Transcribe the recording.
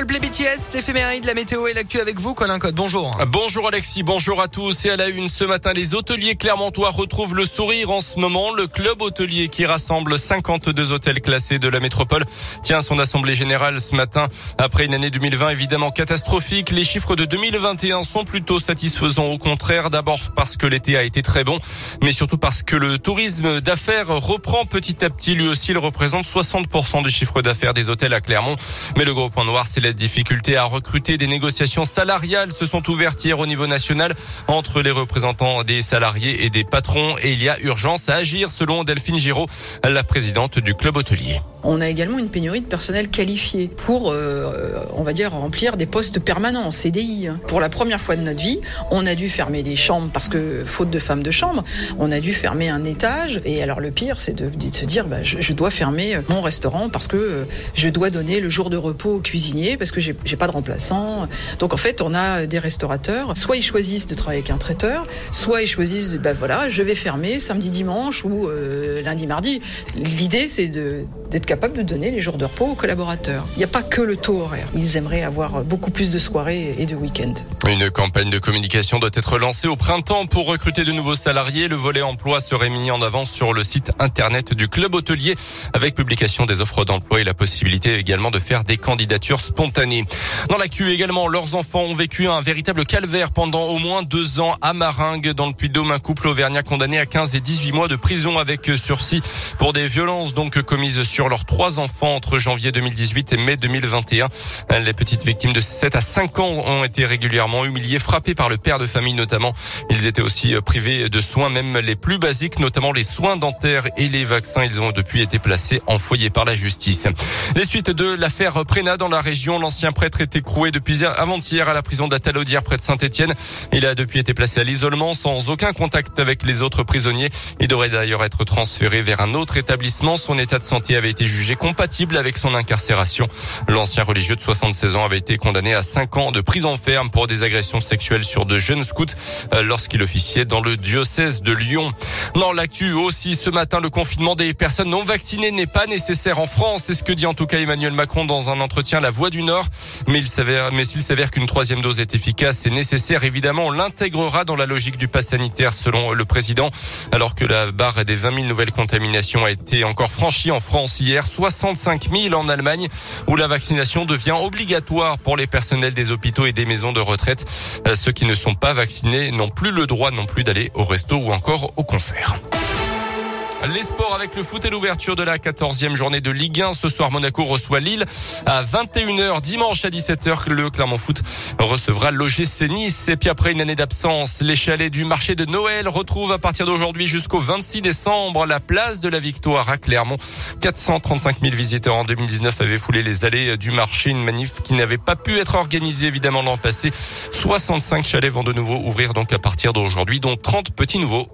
Coldplay BTS, l'éphéméride, la météo et l'actu avec vous, Colin Code. Bonjour. Bonjour Alexis, bonjour à tous. Et à la une ce matin, les hôteliers clermontois retrouvent le sourire en ce moment. Le club hôtelier qui rassemble 52 hôtels classés de la métropole tient son assemblée générale ce matin. Après une année 2020 évidemment catastrophique, les chiffres de 2021 sont plutôt satisfaisants. Au contraire, d'abord parce que l'été a été très bon, mais surtout parce que le tourisme d'affaires reprend petit à petit. Lui aussi, il représente 60% du chiffre d'affaires des hôtels à Clermont. Mais le gros point noir, c'est la difficulté à recruter. Des négociations salariales se sont ouvertes hier au niveau national entre les représentants des salariés et des patrons. Et il y a urgence à agir, selon Delphine Giraud, la présidente du club hôtelier. On a également une pénurie de personnel qualifié pour, euh, on va dire, remplir des postes permanents, CDI. Pour la première fois de notre vie, on a dû fermer des chambres parce que, faute de femmes de chambre, on a dû fermer un étage. Et alors le pire, c'est de, de, se dire, bah, je, dois fermer mon restaurant parce que je dois donner le jour de repos au cuisinier parce que j'ai pas de remplaçant. Donc en fait, on a des restaurateurs, soit ils choisissent de travailler avec un traiteur, soit ils choisissent, bah voilà, je vais fermer samedi, dimanche ou euh, lundi, mardi. L'idée, c'est d'être capable de donner les jours de repos aux collaborateurs. Il n'y a pas que le taux horaire. Ils aimeraient avoir beaucoup plus de soirées et de week-ends. Une campagne de communication doit être lancée au printemps pour recruter de nouveaux salariés. Le volet emploi serait mis en avant sur le site internet du club hôtelier avec publication des offres d'emploi et la possibilité également de faire des candidatures spontanées. Dans l'actu également, leurs enfants ont vécu un véritable calvaire pendant au moins deux ans à Maringue dans le Puy-de-Dôme. Un couple auvergnat condamné à 15 et 18 mois de prison avec sursis pour des violences donc commises sur leur trois enfants entre janvier 2018 et mai 2021. Les petites victimes de 7 à 5 ans ont été régulièrement humiliées, frappées par le père de famille notamment. Ils étaient aussi privés de soins, même les plus basiques, notamment les soins dentaires et les vaccins. Ils ont depuis été placés en foyer par la justice. Les suites de l'affaire Prénat dans la région, l'ancien prêtre est écroué depuis avant-hier à la prison d'Atalodière près de Saint-Etienne. Il a depuis été placé à l'isolement sans aucun contact avec les autres prisonniers. Il devrait d'ailleurs être transféré vers un autre établissement. Son état de santé avait été jugé compatible avec son incarcération. L'ancien religieux de 76 ans avait été condamné à 5 ans de prison ferme pour des agressions sexuelles sur de jeunes scouts euh, lorsqu'il officiait dans le diocèse de Lyon. Dans l'actu aussi ce matin, le confinement des personnes non vaccinées n'est pas nécessaire en France. C'est ce que dit en tout cas Emmanuel Macron dans un entretien à La Voix du Nord. Mais il s'avère, mais s'il s'avère qu'une troisième dose est efficace et nécessaire, évidemment, on l'intégrera dans la logique du pass sanitaire selon le président. Alors que la barre des 20 000 nouvelles contaminations a été encore franchie en France hier, 65 000 en Allemagne, où la vaccination devient obligatoire pour les personnels des hôpitaux et des maisons de retraite. Euh, ceux qui ne sont pas vaccinés n'ont plus le droit non plus d'aller au resto ou encore au concert. Les sports avec le foot et l'ouverture de la 14e journée de Ligue 1. Ce soir, Monaco reçoit Lille à 21h. Dimanche à 17h, le Clermont Foot recevra l'OGC Nice. Et puis après une année d'absence, les chalets du marché de Noël retrouvent à partir d'aujourd'hui jusqu'au 26 décembre la place de la victoire à Clermont. 435 000 visiteurs en 2019 avaient foulé les allées du marché. Une manif qui n'avait pas pu être organisée évidemment l'an passé. 65 chalets vont de nouveau ouvrir donc à partir d'aujourd'hui, dont 30 petits nouveaux.